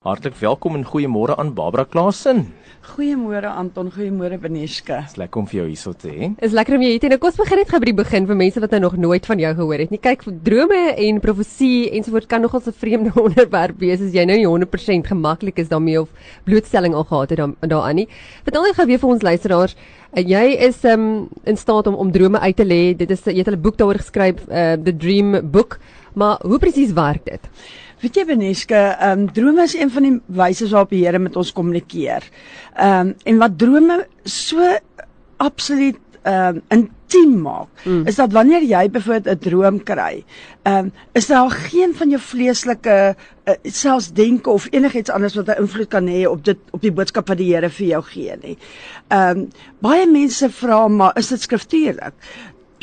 Hartlik welkom en goeiemôre aan Barbara Klasen. Goeiemôre Anton, goeiemôre Beneska. Dis lekker om vir jou hierso te hê. Is lekker om jy hier te hê. Nou kom ons begin net gou by die begin vir mense wat nou nog nooit van jou gehoor het nie. Kyk, drome en profesie ensovoorts kan nogal 'n vreemde onderwerp wees as jy nou nie 100% gemaklik is daarmee of blootstelling al gehad het daaraan nie. Vertel net gou weer vir ons luisteraars, uh, jy is um, in staat om om drome uit te lê. Dit is jy het 'n boek daaroor geskryf, uh, The Dream Book. Maar hoe presies werk dit? Weet jy Beneske, ehm um, drome is een van die wyse waarop die Here met ons kommunikeer. Ehm um, en wat drome so absoluut ehm um, intiem maak, mm. is dat wanneer jy byvoorbeeld 'n droom kry, ehm um, is daar geen van jou vleeslike uh, selfs denke of enigiets anders wat 'n invloed kan hê op dit op die boodskap wat die Here vir jou gee nie. Ehm um, baie mense vra maar is dit skriftuurlik?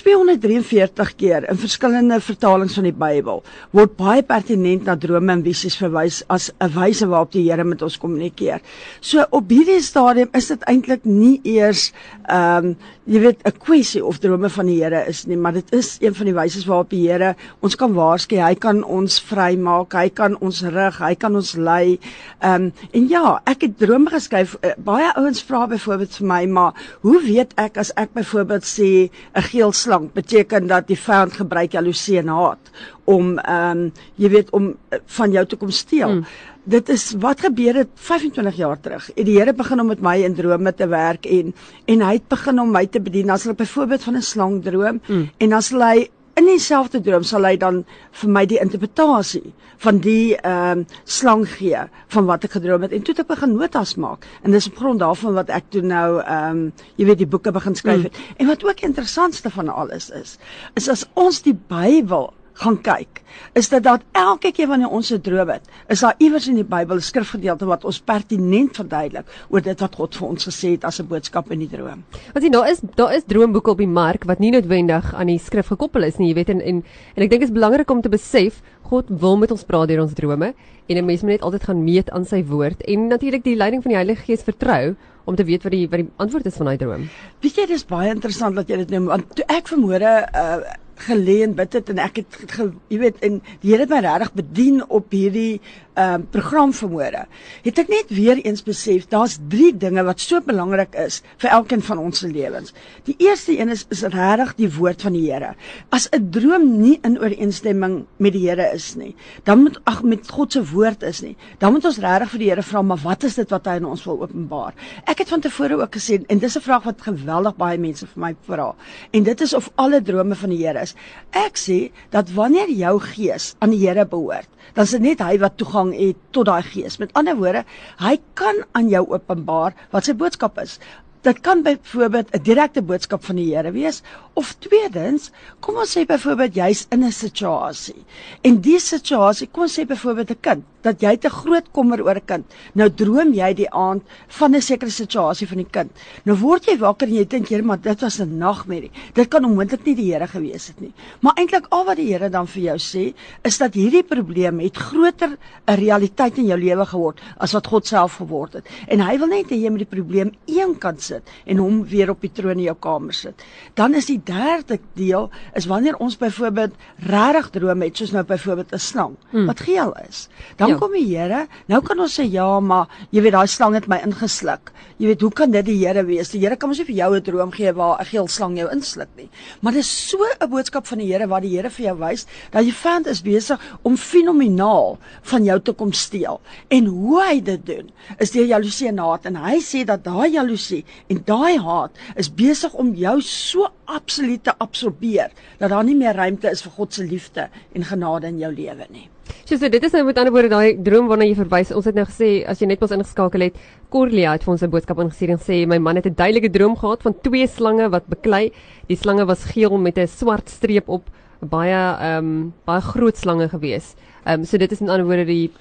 243 keer in verskillende vertalings van die Bybel word baie pertinent na drome en visies verwys as 'n wyse waarop die Here met ons kommunikeer. So op hierdie stadium is dit eintlik nie eers ehm um, jy weet 'n kwessie of drome van die Here is nie, maar dit is een van die wyse waarop die Here ons kan waarsku, hy kan ons vrymaak, hy kan ons rig, hy kan ons lei. Ehm um, en ja, ek het drome geskryf. Uh, baie ouens vra byvoorbeeld vir my, maar hoe weet ek as ek byvoorbeeld sê 'n geel slang beteken dat die vyand gebruik jaloesie en haat om ehm um, jy weet om uh, van jou te kom steel. Mm. Dit is wat gebeur het 25 jaar terug. En die Here begin om met my in drome te werk en en hy het begin om my te bedien. As hulle byvoorbeeld van 'n slang droom mm. en as hy in dieselfde droom sal hy dan vir my die interpretasie van die ehm um, slang gee van wat ek gedroom het. En toe het ek begin notas maak. En dis op grond daarvan wat ek toe nou ehm um, jy weet die boeke begin skryf het. Mm. en wat ook interessantste van alles is is as ons die Bybel gaan kyk, is dit dat elke keer wanneer ons 'n droom het, is daar iewers in die Bybel 'n skrifgedeelte wat ons pertinent verduidelik oor dit wat God vir ons gesê het as 'n boodskap in die droom. Want jy daar is daar is droomboeke op die mark wat nie noodwendig aan die skrif gekoppel is nie, jy weet en en, en ek dink dit is belangrik om te besef God wil met ons praat deur ons drome en 'n mens moet net altyd gaan meet aan sy woord en natuurlik die leiding van die Heilige Gees vertrou om te weet wat die wat die antwoord is van daai droom. Weet jy dis baie interessant dat jy dit noem want toe ek vermoere uh gelê en bid het en ek het ge, jy weet en die Here het my regtig bedien op hierdie ehm um, program vermoere. Het ek net weer eens besef daar's drie dinge wat so belangrik is vir elkeen van ons se lewens. Die eerste een is is regtig die woord van die Here. As 'n droom nie in ooreenstemming met die Here is nie, dan moet ag met God se woord is nie. Dan moet ons regtig vir die Here vra maar wat is dit wat hy aan ons wil openbaar? Ek het van tevore ook gesê en dis 'n vraag wat geweldig baie mense vir my vra. En dit is of alle drome van die Here is. Ek sê dat wanneer jou gees aan die Here behoort, dan is dit net hy wat toegang het tot daai gees. Met ander woorde, hy kan aan jou openbaar wat sy boodskap is. Dit kan byvoorbeeld 'n direkte boodskap van die Here wees of tweedens, kom ons sê byvoorbeeld jy's in 'n situasie. En die situasie, kom ons sê byvoorbeeld 'n kind, dat jy te groot kommer oor 'n kind. Nou droom jy die aand van 'n sekere situasie van die kind. Nou word jy wakker en jy dink, "Here, maar dit was 'n nagmerrie. Dit kan onmoontlik nie die Here gewees het nie." Maar eintlik al wat die Here dan vir jou sê, is dat hierdie probleem het groter 'n realiteit in jou lewe geword as wat God self geword het. En hy wil net hê jy moet die probleem eenkant sit en hom weer op die troon in jou kamer sit. Dan is die derde deel is wanneer ons byvoorbeeld regtig drome het, soos nou byvoorbeeld 'n slang hmm. wat geel is. Dan ja kom die Here. Nou kan ons sê ja, maar jy weet daai slang het my ingesluk. Jy weet hoe kan dit die Here wees? Die Here kan mos nie vir jou 'n droom gee waar 'n geel slang jou insluk nie. Maar dis so 'n boodskap van die Here wat die Here vir jou wys dat jy vind is besig om fenomenaal van jou te kom steel. En hoe hy dit doen is deur jaloesie en haat en hy sê dat daai jaloesie en daai haat is besig om jou so absoluut te absorbeer dat daar nie meer ruimte is vir God se liefde en genade in jou lewe nie. So, so dit is nou met ander woorde daai droom waarna jy verwys. Ons het nou gesê as jy net ons ingeskakel het, Corlia het vir ons 'n boodskap ingestuur en sê my man het 'n duidelike droom gehad van twee slange wat beklei. Die slange was geel met 'n swart streep op, baie ehm um, baie groot slange gewees. Ehm um, so dit is met ander woorde die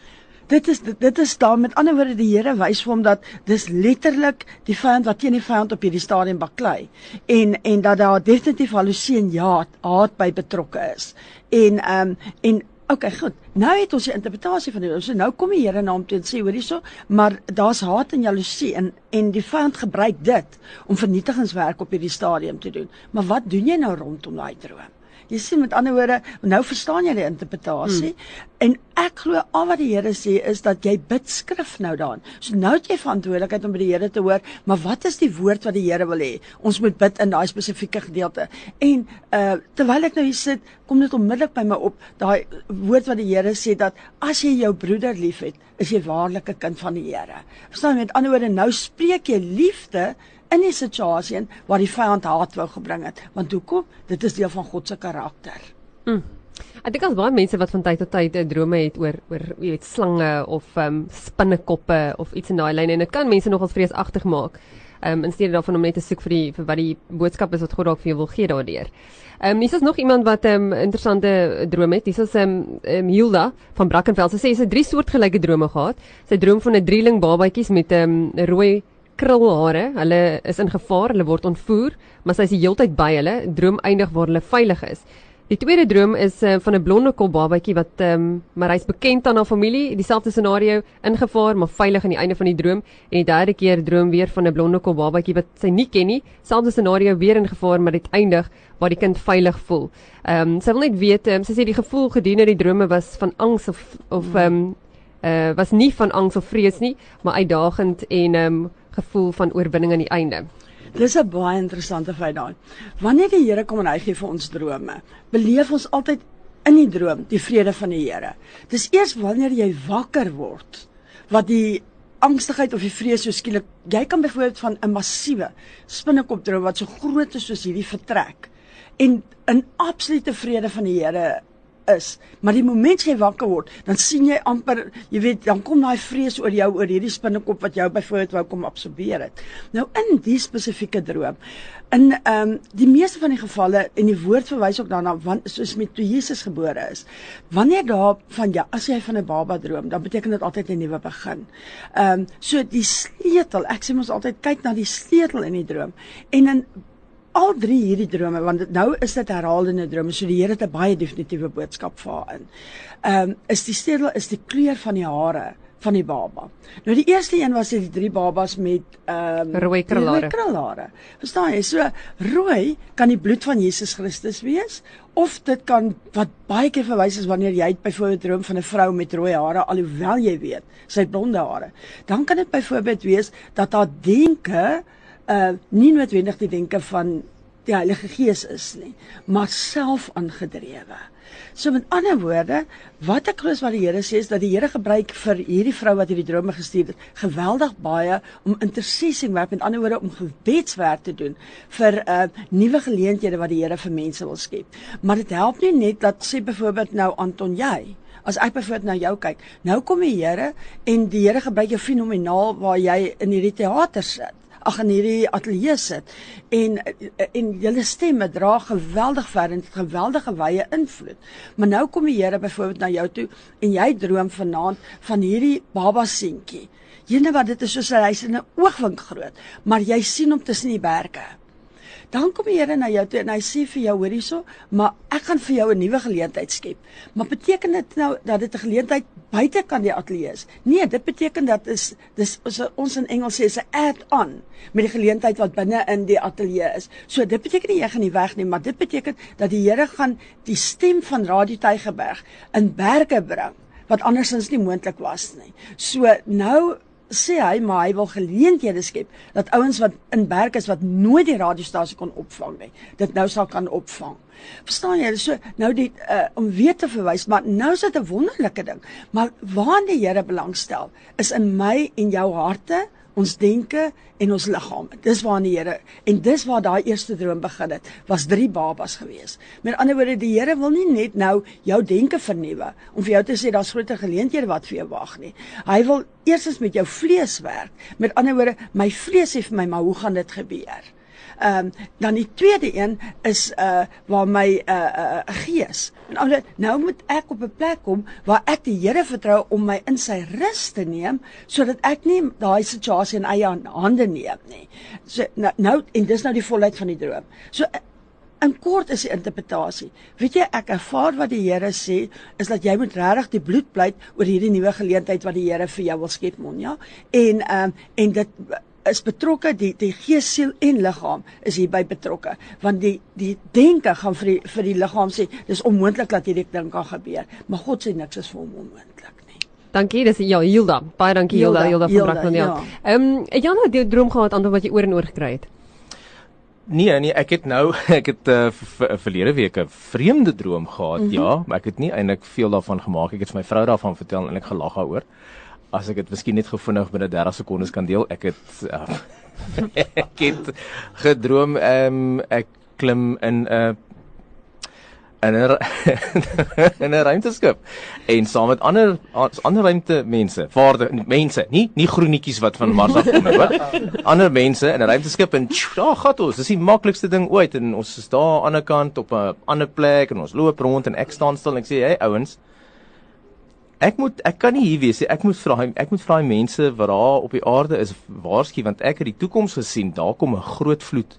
Dit is dit, dit is daar met ander woorde die Here wys vir hom dat dis letterlik die vyand wat teen die vyand op hierdie stadium baklei en en dat daar definitief halusie en haat haat by betrokke is. En ehm um, en Okay, goed. Nou het ons die interpretasie van die so nou kom die Here na hom toe en sê hoor hierso, maar daar's haat en jaloesie en en die vyand gebruik dit om vernietigingswerk op hierdie stadium te doen. Maar wat doen jy nou rondom daai droom? Jy sien met ander woorde, nou verstaan jy die interpretasie. Hmm. En ek glo al wat die Here sê is dat jy bid skrif nou daan. So nou het jy verantwoordelikheid om by die Here te hoor, maar wat is die woord wat die Here wil hê? Ons moet bid in daai spesifieke gedeelte. En uh terwyl ek nou hier sit, kom dit onmiddellik by my op, daai woord wat die Here sê dat as jy jou broeder liefhet, is jy waarlik 'n kind van die Here. Verstaan jy? Met ander woorde, nou spreek jy liefde in die situasie waar die vyand haat wou gebring het. Want hoekom? Dit is deel van God se karakter. Mm. Ek dink as baie mense wat van tyd tot tyd 'n drome het oor oor jy weet slange of ehm um, spinnekoppe of iets in daai lyn en dit kan mense nogals vreesagtig maak. Ehm um, in steede daarvan om net te soek vir die vir wat die boodskap is wat God dalk vir jou wil gee daardeur. Ehm um, hier is nog iemand wat 'n um, interessante droom het. Hier is 'n um, um, Hilda van Brackenfell. Sy sê sy het drie soortgelyke drome gehad. Sy droom van 'n drieling babatjies met 'n um, rooi krulhare. Hulle is in gevaar, hulle word ontvoer, maar sy is die heeltyd by hulle, droom eindig waar hulle veilig is. Die tweede droom is uh, van 'n blonde kop babatjie wat ehm um, maar hy's bekend aan haar familie, dieselfde scenario, in gevaar maar veilig aan die einde van die droom en die derde keer droom weer van 'n blonde kop babatjie wat sy nie ken nie, selfde scenario weer in gevaar maar dit eindig waar die kind veilig voel. Ehm um, sy wil net weet, um, sy sê die gevoel gedurende die drome was van angs of of ehm um, uh, was nie van angs of vrees nie, maar uitdagend en ehm um, gevoel van oorwinning aan die einde. Dis 'n baie interessante feit daai. Wanneer die Here kom en hy gee vir ons drome, beleef ons altyd in die droom die vrede van die Here. Dis eers wanneer jy wakker word wat die angstigheid of die vrees so skielik jy kan byvoorbeeld van 'n massiewe spinnekop droom wat so groot is soos hierdie vertrek en in absolute vrede van die Here is. Maar die oomblik jy wakker word, dan sien jy amper, jy weet, dan kom daai vrees oor jou oor hierdie spinnekop wat jou byvoorbeeld wou kom absorbeer het. Nou in die spesifieke droom, in ehm um, die meeste van die gevalle en die woord verwys ook daarna want soos met toe Jesus gebore is. Wanneer daar van ja, as jy van 'n baba droom, dan beteken dit altyd 'n nuwe begin. Ehm um, so die sleutel, ek sê mos altyd kyk na die sleutel in die droom. En in al drie hierdie drome want dit, nou is dit herhaalende drome so die Here het 'n baie definitiewe boodskap vir haar in. Ehm um, is die stedel is die kleur van die hare van die baba. Nou die eerste een was die drie babas met ehm um, rooi krulhare. krulhare. Verstaan jy? So rooi kan die bloed van Jesus Christus wees of dit kan wat baie keer verwys is wanneer jy byvoorbeeld droom van 'n vrou met rooi hare alhoewel jy weet sy het blonde hare. Dan kan dit byvoorbeeld wees dat haar denke uh nie noodwendig die denke van die Heilige Gees is nie, maar self aangedrewe. So met ander woorde, wat ek glo wat die Here sê is dat die Here gebruik vir hierdie vrou wat hierdie drome gestuur het, geweldig baie om intersessie werk met ander woorde om gebedswerk te doen vir uh nuwe geleenthede wat die Here vir mense wil skep. Maar dit help nie net dat sê byvoorbeeld nou Anton jy As ek byvoorbeeld na jou kyk, nou kom die Here en die Here gebruik jou fenomenaal waar jy in hierdie teater sit ag in hierdie ateljee sit en en julle stemme dra geweldig ver en geweldige wye invloed. Maar nou kom die Here byvoorbeeld na jou toe en jy droom vanaand van hierdie baba seentjie. Jene wat dit is soos 'n huis in 'n oogwink groot, maar jy sien hom tussen die berge dan kom die Here na jou toe en hy sê vir jou hoor hierso, maar ek gaan vir jou 'n nuwe geleentheid skep. Maar beteken dit nou dat dit 'n geleentheid buite kan die ateljee is? Nee, dit beteken dat is dis ons in Engels sê 'n add-on met die geleentheid wat binne in die ateljee is. So dit beteken nie jy gaan nie weg nie, maar dit beteken dat die Here gaan die stem van Radio Tygerberg in berge bring wat andersins nie moontlik was nie. So nou sê hy maar hy wil geleenthede skep dat ouens wat in berg is wat nooit die radiostasie kon opvang nie dit nou sal kan opvang. Verstaan jy? So nou die uh, om weer te verwys, maar nou is dit 'n wonderlike ding. Maar waar die Here belangstel is in my en jou harte ons denke en ons liggaam. Dis waar die Here en dis waar daai eerste droom begin het. Was drie babas gewees. Met ander woorde, die Here wil nie net nou jou denke vernuwe om vir jou te sê daar's groter geleenthede wat vir jou wag nie. Hy wil eerstens met jou vlees werk. Met ander woorde, my vlees sê vir my, maar hoe gaan dit gebeur? Ehm um, dan die tweede een is uh waar my uh uh gees. En nou moet ek op 'n plek kom waar ek die Here vertrou om my in sy rus te neem sodat ek nie daai situasie in eie hande neem nie. So nou, nou en dis nou die volheid van die droom. So in kort is die interpretasie. Weet jy ek ervaar wat die Here sê is dat jy moet regtig die bloed pleit oor hierdie nuwe geleentheid wat die Here vir jou wil skep, Monja. En ehm um, en dit is betrokke die die gees, siel en liggaam is hierby betrokke want die die denke gaan vir die vir die liggaam sê dis onmoontlik dat hierdie ding kan gebeur maar God sê niks is vir hom onmoontlik nie. Dankie, dis ja, Hilda. Baie dankie Hilda, Hilda, Hilda, van Hilda, Brakpan. Ja. Ehm um, het jy nou die droom gehad aan wat jy oor en oor gekry het? Nee, nee, ek het nou ek het uh, verlede week 'n vreemde droom gehad, mm -hmm. ja, maar ek het nie eintlik veel daarvan gemaak. Ek het vir my vrou daarvan vertel en ek gelag daaroor. As ek dit miskien net gevindig binne 30 sekondes kan deel, ek het uh, ek het gedroom ehm um, ek klim in 'n uh, in 'n in 'n ruimteskip en saam met ander ander ruimte mense, vaarde mense, nie nie groenetjies wat van Mars af kom nie, hoor. Ander mense in 'n ruimteskip en daar gaan ons. Dis die maklikste ding ooit en ons is daar aan die ander kant op 'n ander plek en ons loop rond en ek staan stil en ek sê, "Hey ouens, ek moet ek kan nie hier wees nie. Ek moet vra ek moet vra die mense wat daar op die aarde is waarsku want ek het die toekoms gesien. Daar kom 'n groot vloed."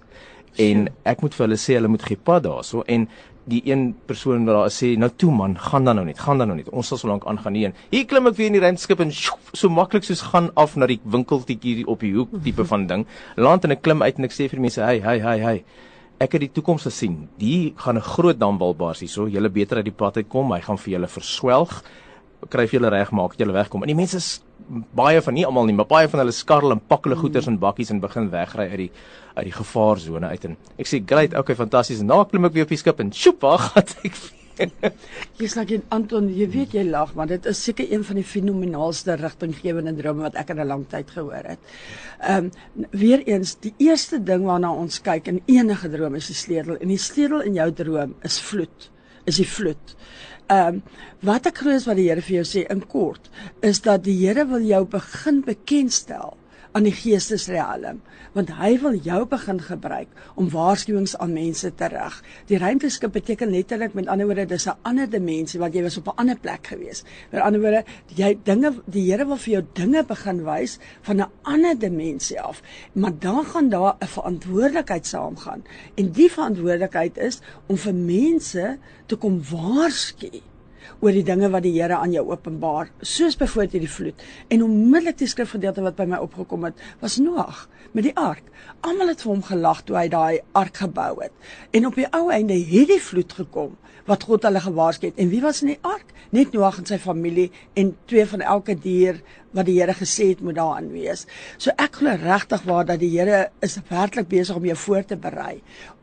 en ek moet vir hulle sê hulle moet gee pad daarso en die een persoon wat daar sê nou toe man gaan dan nou net gaan dan nou net. Ons sal so lank aangaan nie en hier klim ek weer in die ruimteskip en sjoef, so maklik soos gaan af na die winkeltjie op die hoek tipe van ding. Land en ek klim uit en ek sê vir die mense hey hey hey hey. Ek het die toekoms gesien. Die gaan 'n groot damwal bars hier so julle beter uit die pad uitkom. Hy gaan vir julle verswelg kry vir julle reg maak julle wegkom en die mense baie van nie almal nie maar baie van hulle skarrel en pak hulle goeders in bakkies en begin wegry uit die uit die gevaarsone uit en ek sê great okay fantasties nou klim ek weer op die skip en sjoep waar gaan ek Jy's like Anton, jy weet jy lag, maar dit is seker een van die fenomenaalste rigtinggewende drome wat ek in 'n lang tyd gehoor het. Ehm um, weer eens, die eerste ding waarna ons kyk in enige droom is die sleutel en die sleutel in jou droom is vloed. Is die vloed. Ehm um, wat ek glo is wat die Here vir jou sê in kort is dat die Here wil jou begin bekendstel aan die geestesrealm want hy wil jou begin gebruik om waarskuwings aan mense te rig. Die ruimteskip beteken letterlik met ander woorde dis 'n ander dimensie wat jy was op 'n ander plek gewees. Met ander woorde jy dinge die Here wil vir jou dinge begin wys van 'n ander dimensie af. Maar dan gaan daar 'n verantwoordelikheid saamgaan en die verantwoordelikheid is om vir mense te kom waarsku oor die dinge wat die Here aan jou openbaar, soos byvoorbeeld hierdie vloed. En onmiddellik die skrifgedeelte wat by my opgekom het, was Noag met die ark. Almal het vir hom gelag toe hy daai ark gebou het. En op die ou einde het die vloed gekom wat God hulle gewaarsku het. En wie was in die ark? Net Noag en sy familie en twee van elke dier wat die Here gesê het moet daarin wees. So ek glo regtig waar dat die Here is werklik besig om jou voor te berei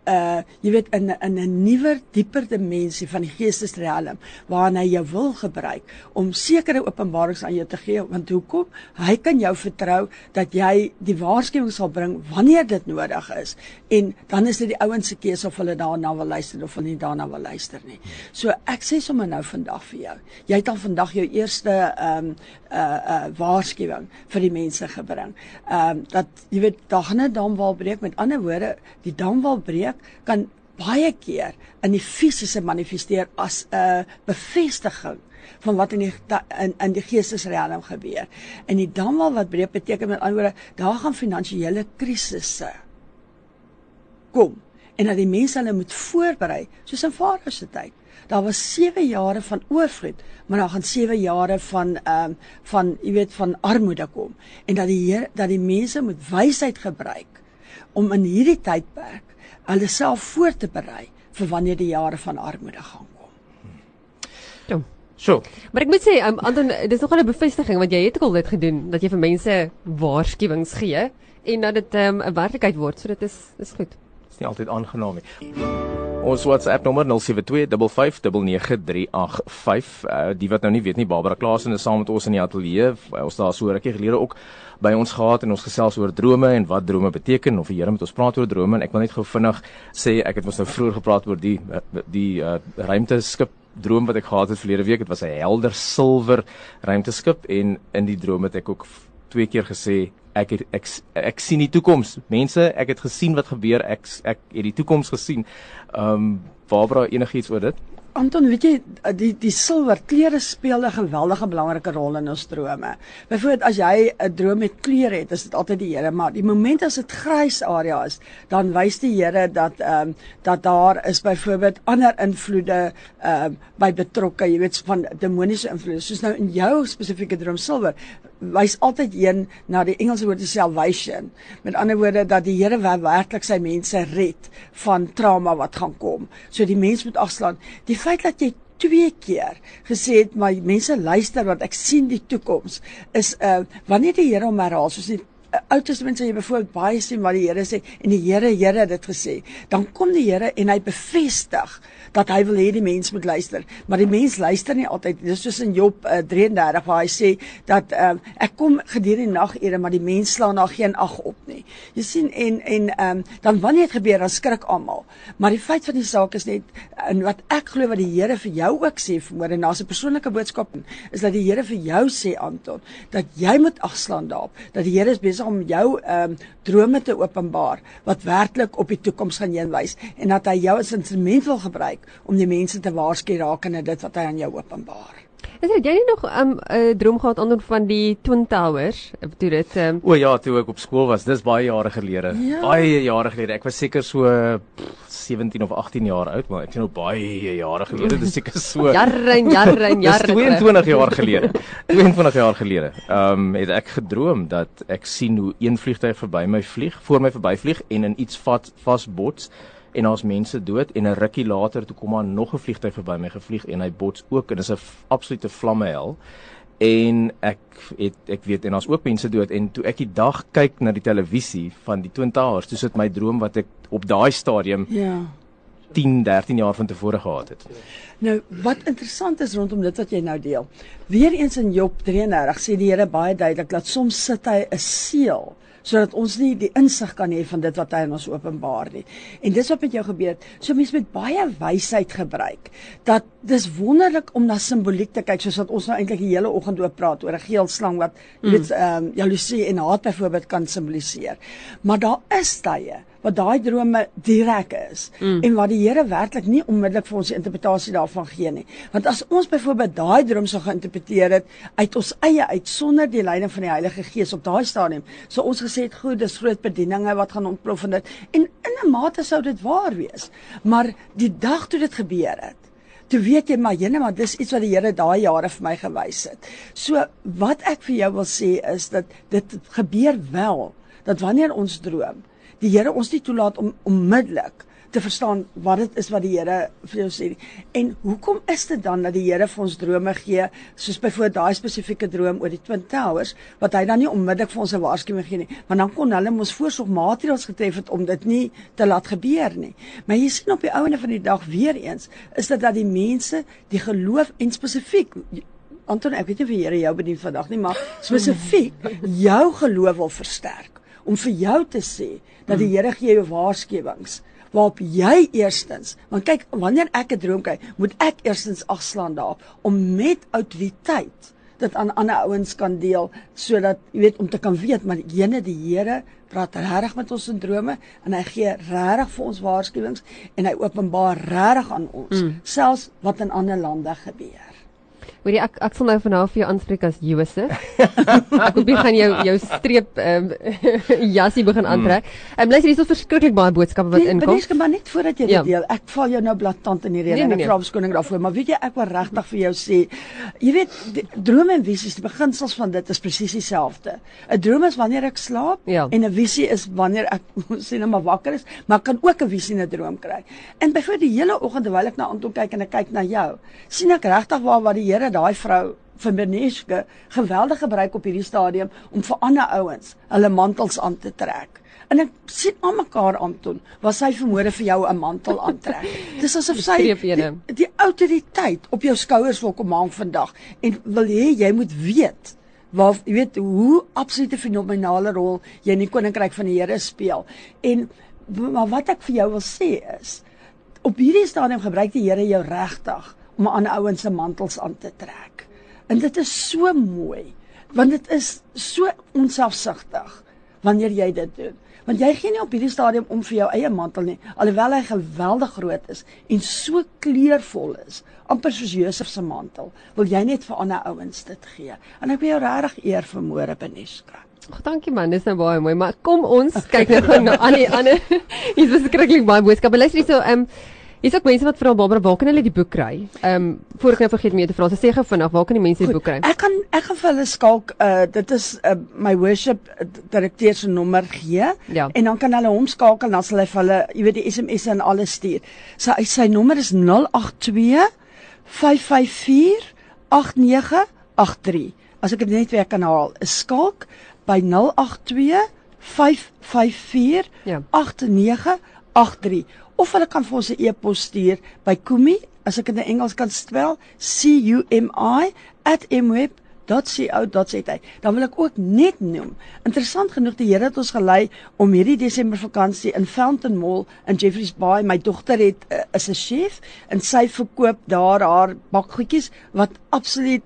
uh jy weet in in 'n nuwer dieper dimensie van die geestesrealm waarna hy jou wil gebruik om sekere openbarings aan jou te gee. Want hoekom? Hy kan jou vertrou dat jy die waarskuwing sal bring wanneer dit nodig is. En dan is dit die ouens se keuse of hulle daarna wil luister of hulle nie daarna wil luister nie. So ek sê sommer nou vandag vir jou jy het al vandag jou eerste ehm um, uh uh waarskuwing vir die mense gebring. Ehm um, dat jy weet daar gaan 'n damwal breek. Met ander woorde die damwal breek ook kan baie keer in die fisiese manifesteer as 'n bevestiging van wat in die in in die geestesrealm gebeur. En die damwal wat breek beteken met ander woorde, daar gaan finansiële krisisse kom en dat die mense hulle moet voorberei soos in Farao se tyd. Daar was 7 jare van oorvloed, maar daar gaan 7 jare van ehm um, van jy weet van armoede kom en dat die Heer dat die mense moet wysheid gebruik om in hierdie tydperk hulle self voor te berei vir wanneer die jare van armoede gaan kom. Ja. So. Maar ek moet sê, um, Anton, dis nogal 'n bevestiging want jy het al dit gedoen dat jy vir mense waarskuwings gee en dat dit 'n um, werklikheid word. So dit is dis goed. Dit is nie altyd aangenaam nie. Ons WhatsApp nommer 0725599385. Uh die wat nou nie weet nie, Barbara Klaasen is saam met ons in die ateljee. Ons daar so rukkie gelede ook by ons gehad en ons gesels oor drome en wat drome beteken of die Here met ons praat oor drome en ek wil net gou vinnig sê ek het mos nou vroeër gepraat oor die die uh ruimteskip droom wat ek gehad het verlede week. Dit was 'n helder silwer ruimteskip en in die droom het ek ook twee keer gesê ek het ek ek sien die toekoms. Mense, ek het gesien wat gebeur. Ek ek het die toekoms gesien. Ehm um, Barbara enigiets oor dit? Anton, weet jy, die die silwer kleure speel 'n geweldige belangrike rol in ons drome. Byvoorbeeld as jy 'n droom met kleure het, is dit altyd die Here, maar die oomblik as dit grys area is, dan wys die Here dat ehm um, dat daar is byvoorbeeld ander invloede ehm um, by betrokke, jy weet, van demoniese invloede. Soos nou in jou spesifieke droom silwer, wys altyd een na die Engelse woord salvation. Met ander woorde dat die Here werklik sy mense red van trauma wat gaan kom. So die mens moet afslaan. Die feit dat jy twee keer gesê het my mense luister want ek sien die toekoms is uh wanneer die Here hom herhaal soos die Ou Testament sê jy byvoorbeeld baie sien wat die Here sê en die Here Here het dit gesê dan kom die Here en hy bevestig dat hy wil hê die mens moet luister. Maar die mens luister nie altyd dis soos in Job uh, 33 waar hy sê dat uh, ek kom gedurende die nagure maar die mens slaan daar geen ag op nie. Jy sien en en um, dan wanneer dit gebeur dan skrik almal. Maar die feit van die saak is net en wat ek glo wat die Here vir jou ook sê vanmôre en daar's 'n persoonlike boodskap is dat die Here vir jou sê Anton dat jy moet agslaan daarop dat die Here is besig om jou ehm um, drome te openbaar wat werklik op die toekoms gaan heen wys en dat hy jou as instrument wil gebruik om die mense te waarsku rakende dit wat hy aan jou openbaar. Is dit jy nie nog 'n um, uh, droom gehad onder van die Twin Towers? Toe dit um... O ja, toe ek op skool was, dis baie jare gelede. Ja. Baie jare gelede. Ek was seker so pff, 17 of 18 jaar oud, maar ek sien nou baie jare gelede. Dis seker so jare en jare en jare. 22 jaar gelede. 22 jaar gelede. Ehm um, het ek gedroom dat ek sien hoe een vliegtuig verby my vlieg, voor my verbyvlieg en in iets vat vasbots en daar's mense dood en 'n rukkie later toe kom maar nog 'n vliegtyg verby my gevlieg en hy bots ook en dis 'n absolute vlammehel en ek het ek weet en daar's ook mense dood en toe ek die dag kyk na die televisie van die Twin Towers toe sit my droom wat ek op daai stadium ja 10 13 jaar van tevore gehad het. Nou wat interessant is rondom dit wat jy nou deel. Weereens in Job 33 sê die Here baie duidelik dat soms sit hy 'n seël sodat ons nie die insig kan hê van dit wat hy aan ons openbaar nie. En dis wat met jou gebeur. So mense met baie wysheid gebruik dat dis wonderlik om na simboliek te kyk soos wat ons nou eintlik die hele oggend oor praat oor 'n geel slang wat jy mm. weet ehm um, jaloesie en haat byvoorbeeld kan simboliseer. Maar daar is tye wat daai drome direk is mm. en wat die Here werklik nie onmiddellik vir ons die interpretasie daarvan gee nie. Want as ons byvoorbeeld daai droom sou geïnterpreteer het uit ons eie uit sonder die leiding van die Heilige Gees op daai stadium, sou ons gesê het goed, dis groot bedieninge wat gaan ontplof en dit en in 'n mate sou dit waar wees. Maar die dag toe dit gebeur het, Toe weet jy maar jene maar dis iets wat die Here daai jare vir my gewys het. So wat ek vir jou wil sê is dat dit gebeur wel dat wanneer ons droom die Here ons nie toelaat om onmiddellik te verstaan wat dit is wat die Here vir jou sê. En hoekom is dit dan dat die Here vir ons drome gee, soos byvoorbeeld daai spesifieke droom oor die Twin Towers, wat hy dan nie onmiddellik vir ons 'n waarskuwing gee nie, want dan kon hulle mos voorsorgmaatreëls getref het om dit nie te laat gebeur nie. Maar jy sien op die ouene van die dag weer eens, is dit dat die mense die geloof en spesifiek Anton, ek weet nie of die Here jou bedien vandag nie, maar spesifiek jou geloof wil versterk om vir jou te sê dat die Here gee jou waarskuwings waarop jy eerstens want kyk wanneer ek 'n droom kry moet ek eerstens agslaan daarop om met autoriteit dit aan ander ouens kan deel sodat jy weet om te kan weet maar jene die Here praat regtig met ons in drome en hy gee regtig vir ons waarskuwings en hy openbaar regtig aan ons mm. selfs wat in ander lande gebeur Hoorie ek ek sal nou vanaf vir jou aanspreek as Josef. ek hoop jy gaan jou jou streep ehm um, jassie begin aantrek. Ehm um, luister hier is verskriklik baie boodskappe wat nee, inkom. Ek maar net voordat jy dit ja. deel. Ek val jou nou blaatant in die rede nee, nee, nee. en ek vra verskoning daarvoor, maar weet jy ek wil regtig vir jou sê, jy weet drome en visies, die beginsels van dit is presies dieselfde. 'n Droom is wanneer ek slaap ja. en 'n visie is wanneer ek sê net maar wakker is, maar kan ook 'n visie en 'n droom kry. En byvoorbeeld die hele oggend terwyl ek na Anton kyk en ek kyk na jou, sien ek regtig waar wat die Here daai vrou van Beneske geweldig gebruik op hierdie stadium om vir ander ouens hulle mantels aan te trek. En ek sien aan mekaar Anton, was sy vermoede vir jou 'n mantel aantrek. Dis asof sy die, die autoriteit op jou skouers wil kom hang vandag en wil hê jy moet weet waar jy weet hoe absolute fenominale rol jy in die koninkryk van die Here speel. En maar wat ek vir jou wil sê is op hierdie stadium gebruik die Here jou regtig om aan ouens se mantels aan te trek. En dit is so mooi want dit is so onselfsugtig wanneer jy dit doen. Want jy gee nie op hierdie stadium om vir jou eie mantel nie, alhoewel hy geweldig groot is en so kleurvol is, amper soos Josef se mantel. Wil jy net vir ander ouens dit gee? En ek wil jou regtig eer vir môre Beneska. Ag dankie man, dis nou baie mooi, maar kom ons kyk nou gou na aan die ander. Hier's beskiklik baie boodskappe. Luister hierso, ehm um, Hier's ook mense wat vra Barbara, waar kan hulle die boek kry? Ehm um, voor ek nou vergeet om jou te vra, so sê gou vinnig, waar kan die mense die boek kry? Ek kan ek gaan vir hulle skalk uh dit is uh, my worship direkteur se nommer gee Ja. en dan kan hulle hom skakel en dan sal hy vir hulle, jy weet die SMS en alles stuur. Sy sy, sy nommer is 082 554 8983. As ek dit net weer kan herhaal, is skalk by 082 554 Ja. 8983 of hulle kan vir ons 'n e-pos stuur by Kumi as ek dit in Engels kan spel C U M I @mweb.co.za. Dan wil ek ook net noem, interessant genoeg die Here het ons gelei om hierdie Desember vakansie in Fountain Mall in Jeffreys Bay. My dogter het uh, is 'n chef en sy verkoop daar haar bakgoedjies wat absoluut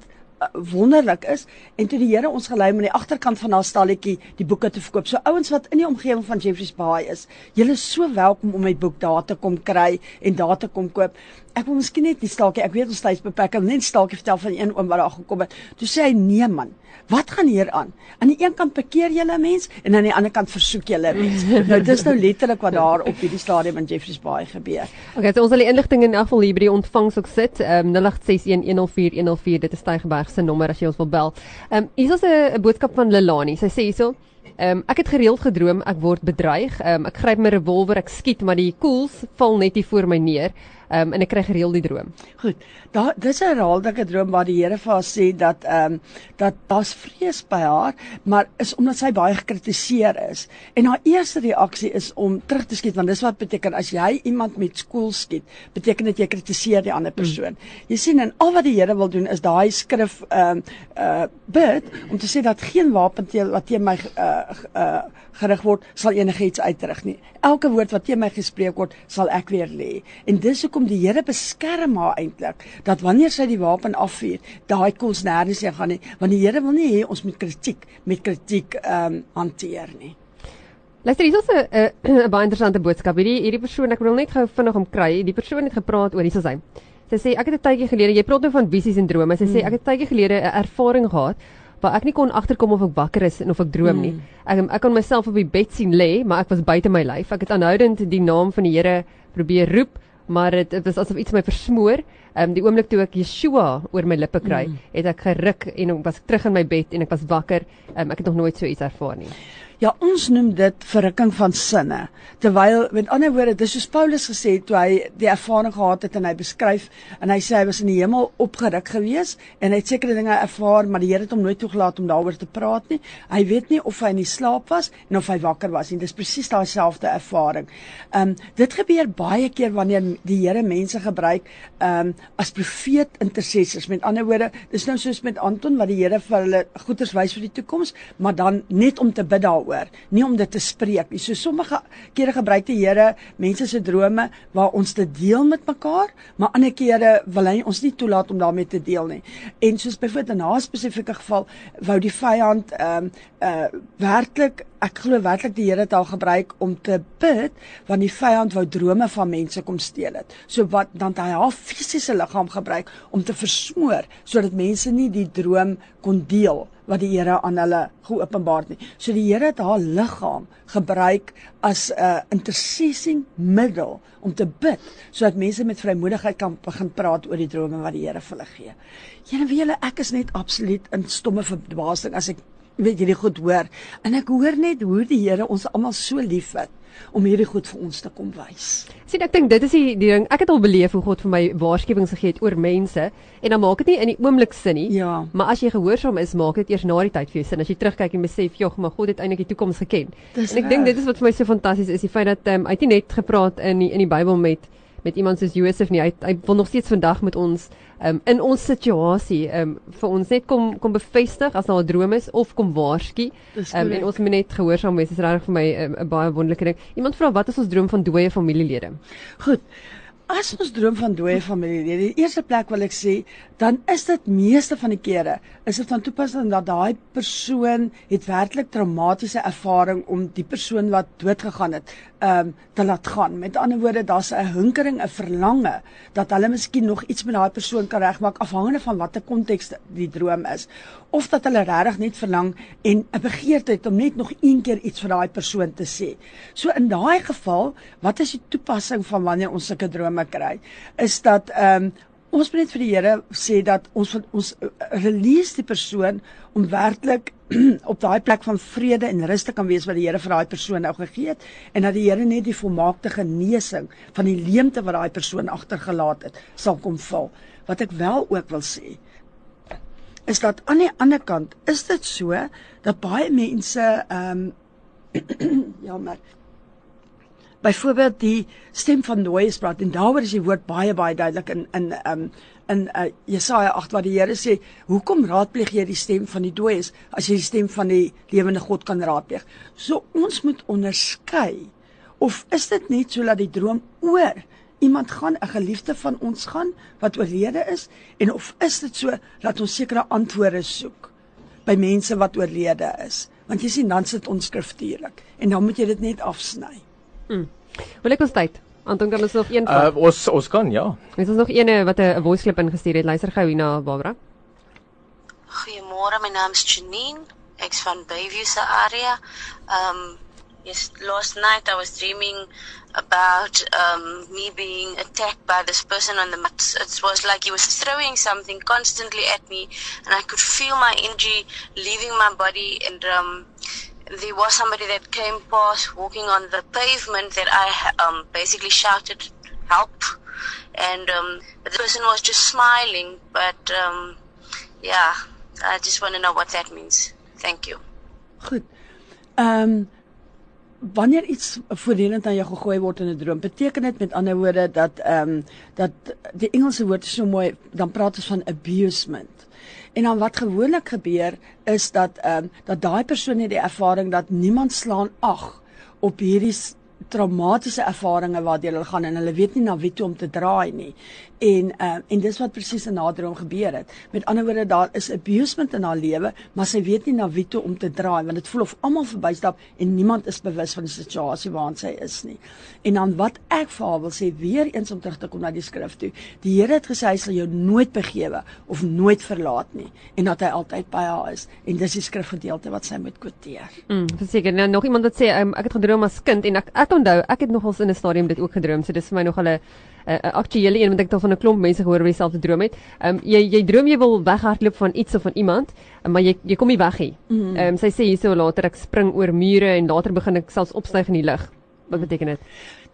wonderlik is en toe die Here ons gelei om aan die agterkant van haar stalletjie die boeke te verkoop. So ouens wat in die omgewing van Jeffreys Bay is, julle is so welkom om my boek daar te kom kry en daar te kom koop. Ek wil miskien net die staaltjie, ek weet ons tyd beperk, ek wil net staaltjie vertel van een oom wat daar gekom het. Toe sê hy: "Nee man, wat gaan hier aan? Aan die een kant bekeer jy 'n mens en aan die ander kant versoek jy 'n mens." nou dis nou letterlik wat daar op hierdie stadium in Jeffreys Bay gebeur. Okay, so ons sal die inligting in elk geval hier by die ontvangs ook sit. Ehm um, 0861104104 dit is Tygerberg se nommer as jy ons wil bel. Ehm um, hier is 'n 'n boodskap van Lelani. Sy sê hierso Ehm um, ek het gereeld gedroom ek word bedreig. Ehm um, ek gryp my revolver, ek skiet, maar die koels val net hier voor my neer. Um, en ek kry gereeld die droom. Goed. Daar dis 'n herhaaldelike droom waar die Here vir haar sê dat ehm um, dat daar's vrees by haar, maar is omdat sy baie gekritiseer is. En haar eerste reaksie is om terug te skiet want dis wat beteken as jy iemand met skool skiet, beteken dit jy kritiseer die ander persoon. Mm. Jy sien en al wat die Here wil doen is daai skrif ehm um, uh bid om te sê dat geen wapen teen wat teen my uh, uh gerig word sal enigiets uitrig nie. Elke woord wat teen my gespreek word, sal ek weer lê. En dis hoekom die Here beskerm haar eintlik dat wanneer sy die wapen afvuur, daai koels nêrens heen gaan nie, want die Here wil nie hê ons moet kritiek met kritiek ehm um, hanteer nie. Luister, hier is 'n 'n baie interessante boodskap. Hierdie hierdie persoon, ek wil net gou vinnig om kry. Die persoon het gepraat oor hierso sy. Sy sê ek het 'n tydjie gelede, jy praat nou van visies en drome. Sy sê ek het 'n tydjie gelede 'n ervaring gehad waar ek nie kon agterkom of ek wakker is en of ek droom nie. Ek ek kon myself op die bed sien lê, maar ek was buite my lyf. Ek het aanhoudend die naam van die Here probeer roep, maar dit dit was asof iets my versmoor. Ehm um, die oomblik toe ek Yeshua oor my lippe kry, mm. het ek geruk en ek was terug in my bed en ek was wakker. Ehm um, ek het nog nooit so iets ervaar nie. Ja, ons noem dit verrukking van sinne. Terwyl met ander woorde, dis soos Paulus gesê het toe hy die ervaring gehad het en hy beskryf en hy sê hy was in die hemel opgeruk gewees en hy het sekere dinge ervaar, maar die Here het hom nooit toegelaat om daaroor te praat nie. Hy weet nie of hy in die slaap was en of hy wakker was nie. Dis presies daai selfde ervaring. Ehm um, dit gebeur baie keer wanneer die Here mense gebruik ehm um, as profeet intercessors. Met ander woorde, dis nou soos met Anton wat die Here vir hulle goeders wys vir die toekoms, maar dan net om te bid daaroor daaroor, nie om dit te spreek nie. So sommige kere gebruik die Here mense se drome waar ons dit deel met mekaar, maar ander kere wil hy ons nie toelaat om daarmee te deel nie. En soos byvoorbeeld in 'n spesifieke geval wou die vyand ehm um, uh werklik ek glo werklik die Here het al gebruik om te bid want die vyand wou drome van mense kom steel het. So wat dan hy haar fisiese liggaam gebruik om te versmoor sodat mense nie die droom kon deel wat die Here aan hulle geopenbaar het nie. So die Here het haar liggaam gebruik as 'n uh, intercessing middel om te bid sodat mense met vrymoedigheid kan begin praat oor die drome wat die Here vir hulle gee. Julle weet julle ek is net absoluut in stomme verbasing as ek weet julle goed hoor en ek hoor net hoe die Here ons almal so liefhet om hierdie goed vir ons te kom wys. Sien, ek dink dit is die, die ding. Ek het al beleef hoe God vir my waarskuwings gegee het oor mense en dan maak dit nie in die oomblik sin nie. Ja. Maar as jy gehoorsaam is, maak dit eers na die tyd vir jou sin. As jy terugkyk en besef, "Jog, maar God het eintlik die toekoms geken." Dis en ek dink dit is wat vir my so fantasties is, die feit dat um, hy het nie net gepraat in die, in die Bybel met met iemand soos Josef nie. Hy hy wil nog steeds vandag met ons um, in ons situasie um, vir ons net kom kom bevestig as daar 'n droom is of kom waarsku. Um, en ons moet net gehoorsaam wees. Dit is regtig vir my 'n um, baie wonderlike ding. Iemand vra wat is ons droom van dooie familielede? Goed. As ons droom van dooie familielede, die eerste plek wil ek sê, dan is dit meeste van die kere is dit van toepassing dat daai persoon het werklik traumatiese ervaring om die persoon wat dood gegaan het, ehm um, te laat gaan. Met ander woorde, daar's 'n hinkering, 'n verlange dat hulle miskien nog iets met daai persoon kan regmaak afhangende van watter konteks die droom is, of dat hulle regtig net verlang en 'n begeerte het om net nog een keer iets vir daai persoon te sê. So in daai geval, wat is die toepassing van wanneer ons sulke drome kry, is dat ehm um, ons moet net vir die Here sê dat ons ons uh, release die persoon om werklik op daai plek van vrede en rus te kan wees wat die Here vir daai persoon nou gegee het en dat die Here net die volmaakte genesing van die leemte wat daai persoon agtergelaat het sal kom vul. Wat ek wel ook wil sê is dat aan die ander kant is dit so dat baie mense ehm um, ja maar byvoorbeeld die stem van dooies praat en daaroor is die woord baie baie duidelik in in ehm um, in uh, Jesaja 8 waar die Here sê hoekom raadpleeg jy die stem van die dooies as jy die stem van die lewende God kan raadpleeg? So ons moet onderskei of is dit net so dat die droom oor iemand gaan 'n geliefde van ons gaan wat oorlede is en of is dit so dat ons sekere antwoorde soek by mense wat oorlede is want jy sien dan sit ons skriftuurlik en dan moet jy dit net afsny. Mm. Wil ek ons tyd? Anton kan ons nog een uh, ons ons kan ja. Is ons nog eene wat 'n voice clip ingestuur het. Luister gou hier na Barbara. Goeiemôre, my naam is Janine. Ek's van Bayview se area. Um yes, last night I was dreaming about um, me being attacked by this person on the mat. It was like he was throwing something constantly at me, and I could feel my energy leaving my body. And um, there was somebody that came past walking on the pavement that I um, basically shouted, "Help!" And um, the person was just smiling. But um, yeah, I just want to know what that means. Thank you. Goed. Wanneer iets voortdurend aan jou gegooi word in 'n droom, beteken dit met ander woorde dat ehm um, dat die Engelse woord so mooi, dan praat ons van abusement. En dan wat gewoonlik gebeur is dat ehm um, dat daai persoon het die ervaring dat niemand slaan ag op hierdie traumatiese ervarings waardeur hulle gaan en hulle weet nie na wie toe om te draai nie. En uh, en dis wat presies in haar droom gebeur het. Met ander woorde daar is abusement in haar lewe, maar sy weet nie na wie toe om te draai want dit voel of almal verbystap en niemand is bewus van die situasie waarin sy is nie. En dan wat ek vir haar wil sê weer eens om terug te kom na die skrif toe. Die Here het gesê hy sal jou nooit begewe of nooit verlaat nie en dat hy altyd by haar is. En dis die skrifgedeelte wat sy moet kwoteer. Mm, verseker nou nog iemand wat sê um, ek het gedroom as kind en ek ek onthou ek het nogals in 'n stadium dit ook gedroom. So dis vir my nog 'n 'n uh, aktuele een want ek het al van 'n klomp mense gehoor wat dieselfde droom het. Ehm um, jy jy droom jy wil weghardloop van iets of van iemand, maar jy jy kom nie weg nie. Mhm. Ehm mm um, sy sê hierso later ek spring oor mure en later begin ek selfs opstyg in die lug. Wat beteken dit?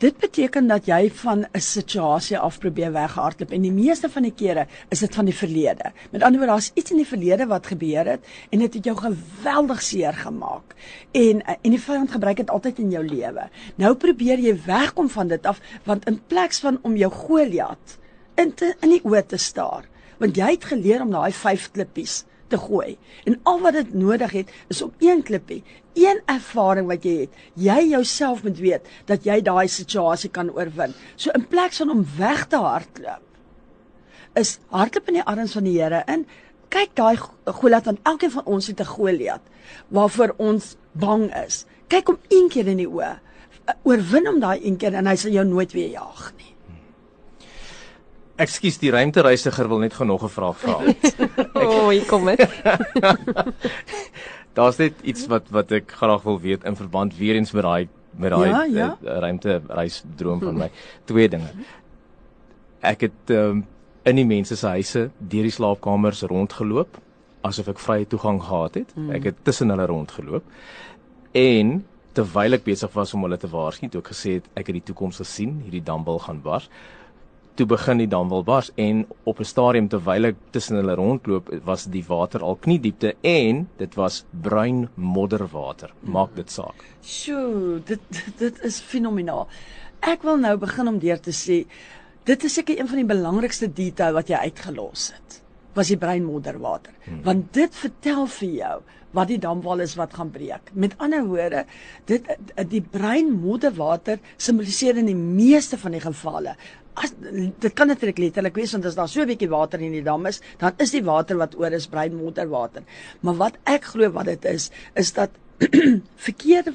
Dit beteken dat jy van 'n situasie af probeer weghardloop en die meeste van die kere is dit van die verlede. Met ander woorde, daar's iets in die verlede wat gebeur het en dit het jou geweldig seer gemaak. En en die vyand gebruik dit altyd in jou lewe. Nou probeer jy wegkom van dit af want in plaas van om jou Goliat in te, in die oë te staar, want jy het geleer om daai vyf klippies te gooi. En al wat dit nodig het is om een klippie, een ervaring wat jy het. Jy jouself moet weet dat jy daai situasie kan oorwin. So in plaas van om weg te hardloop, is hardloop in die arms van die Here in. Kyk daai Goliat want elkeen van ons het 'n Goliat waarvoor ons bang is. Kyk hom een keer in die oë. Oorwin hom daai een keer en hy sal jou nooit weer jag nie. Ekskuus, die ruimtereisiger wil net gou nog 'n vraag vra. o, oh, hier kom dit. Daar's net iets wat wat ek graag wil weet in verband weer eens met daai met daai ja, ja. uh, ruimtereisdroom van my. Twee dinge. Ek het um, in die mense se huise deur die slaapkamers rondgeloop asof ek vrye toegang gehad het. Hmm. Ek het tussen hulle rondgeloop. En terwyl ek besig was om hulle te waarsku, het ek gesê ek het die toekoms gesien, hierdie dambal gaan bars toe begin die dam wil bars en op 'n stadium terwyl ek tussen hulle rondloop was die water al kniediepte en dit was bruin modderwater. Maak dit saak. Sjoe dit dit is fenomenaal. Ek wil nou begin om deur te sê dit is seker een van die belangrikste detail wat jy uitgelos het was die bruin modderwater hmm. want dit vertel vir jou wat die damwal is wat gaan breek. Met ander woorde, dit die bruin modderwater simboliseer in die meeste van die gevalle as dit kan natuurlik letterlik wees want as daar so 'n bietjie water in die dam is, dan is die water wat oor is bruin modderwater. Maar wat ek glo wat dit is, is dat verkeerde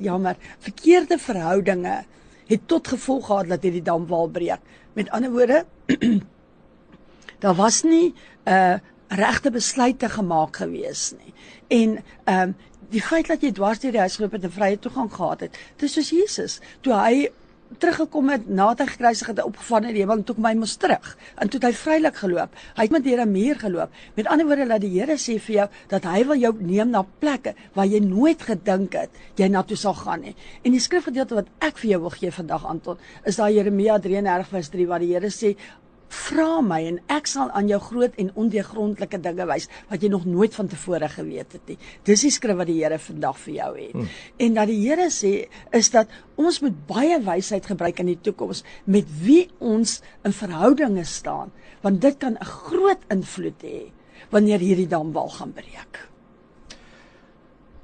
jammer, verkeerde verhoudinge het tot gevolg gehad dat hierdie damwal breek. Met ander woorde, daar was nie 'n uh, regte besluite gemaak gewees nie. En ehm um, die feit dat jy dwars deur die huis geloop het en vrye toegang gehad het, dis soos Jesus toe hy teruggekom het nadat hy gekruisig het opgevang hemel en toe kom hy mos terug. En toe het hy vrylik geloop. Hy het met deur 'n muur geloop. Met ander woorde laat die Here sê vir jou dat hy wil jou neem na plekke waar jy nooit gedink het jy na toe sal gaan nie. En die skrifgedeelte wat ek vir jou wil gee vandag Anton, is daai Jeremia 33 vers 3 waar die Here sê vra my en ek sal aan jou groot en ondeurgrondelike dinge wys wat jy nog nooit van tevore geweet het nie. Dis die skrif wat die Here vandag vir jou het. Hmm. En dat die Here sê is dat ons moet baie wysheid gebruik in die toekoms met wie ons in verhoudinge staan, want dit kan 'n groot invloed hê wanneer hierdie damwal gaan breek.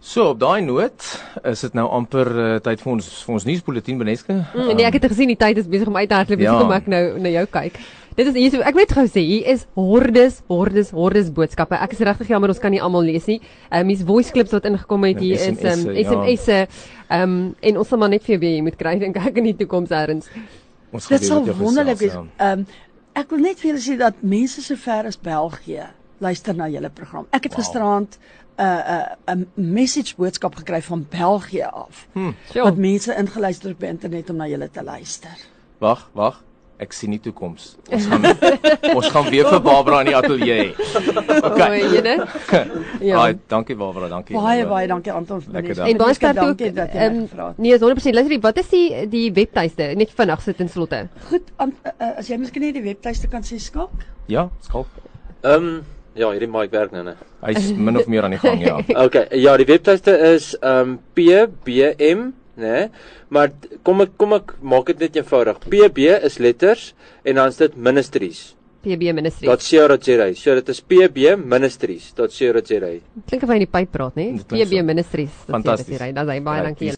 So op daai noot is dit nou amper uh, tyd vir ons vir ons nuusbulletin Beneske. Mm, nee, ek het gesien die tyd is besig om uit te hardloop, ja. kom ek nou na jou kyk. Dit is hier so ek weet gou sê hier is hordes hordes hordes boodskappe. Ek is regtig jammer ons kan nie almal lees nie. Ehm um, hier's voice clips wat ingekom het hier is ehm um, SMS'e ehm um, en ons sal maar net vir jou weer moet kry dink ek in die toekoms eers. Ons gaan dit sal wonderlik wees. Ja. Ehm um, ek wil net vir julle sê dat mense so ver as België luister na julle program. Ek het wow. gisteraand 'n uh, 'n uh, 'n message boodskap gekry van België af. Hmm. Wat mense ingeluister op internet om na julle te luister. Wag, wag ek sien nie toekoms. Ons gaan ons gaan weer vir Barbara in die ateljee hê. Okay. O, jene. Ja. Baie dankie Barbara, dankie. Baie baie dankie Anton vir die. En baie sterk ook. Um, nee, is 100%. Luister, wat is die die webtuiste? Net vinnig sit in slotte. Goed, an, uh, as jy miskien net die webtuiste kan sê skalk? Ja, skalk. Ehm um, Ja, hierdie mic werk nou, né? Hy's min of meer aan die gang, ja. okay, ja, die webtuiste is um pbm né? Maar kom ek kom ek maak dit net eenvoudig. PB is letters en dan is dit ministries. PB ministries. Dot CRJ. So dit is PB ministries. Dot CRJ. Klink of hy in die pyp praat, né? PB ministries. Fantasties. Dan hy baie dankie.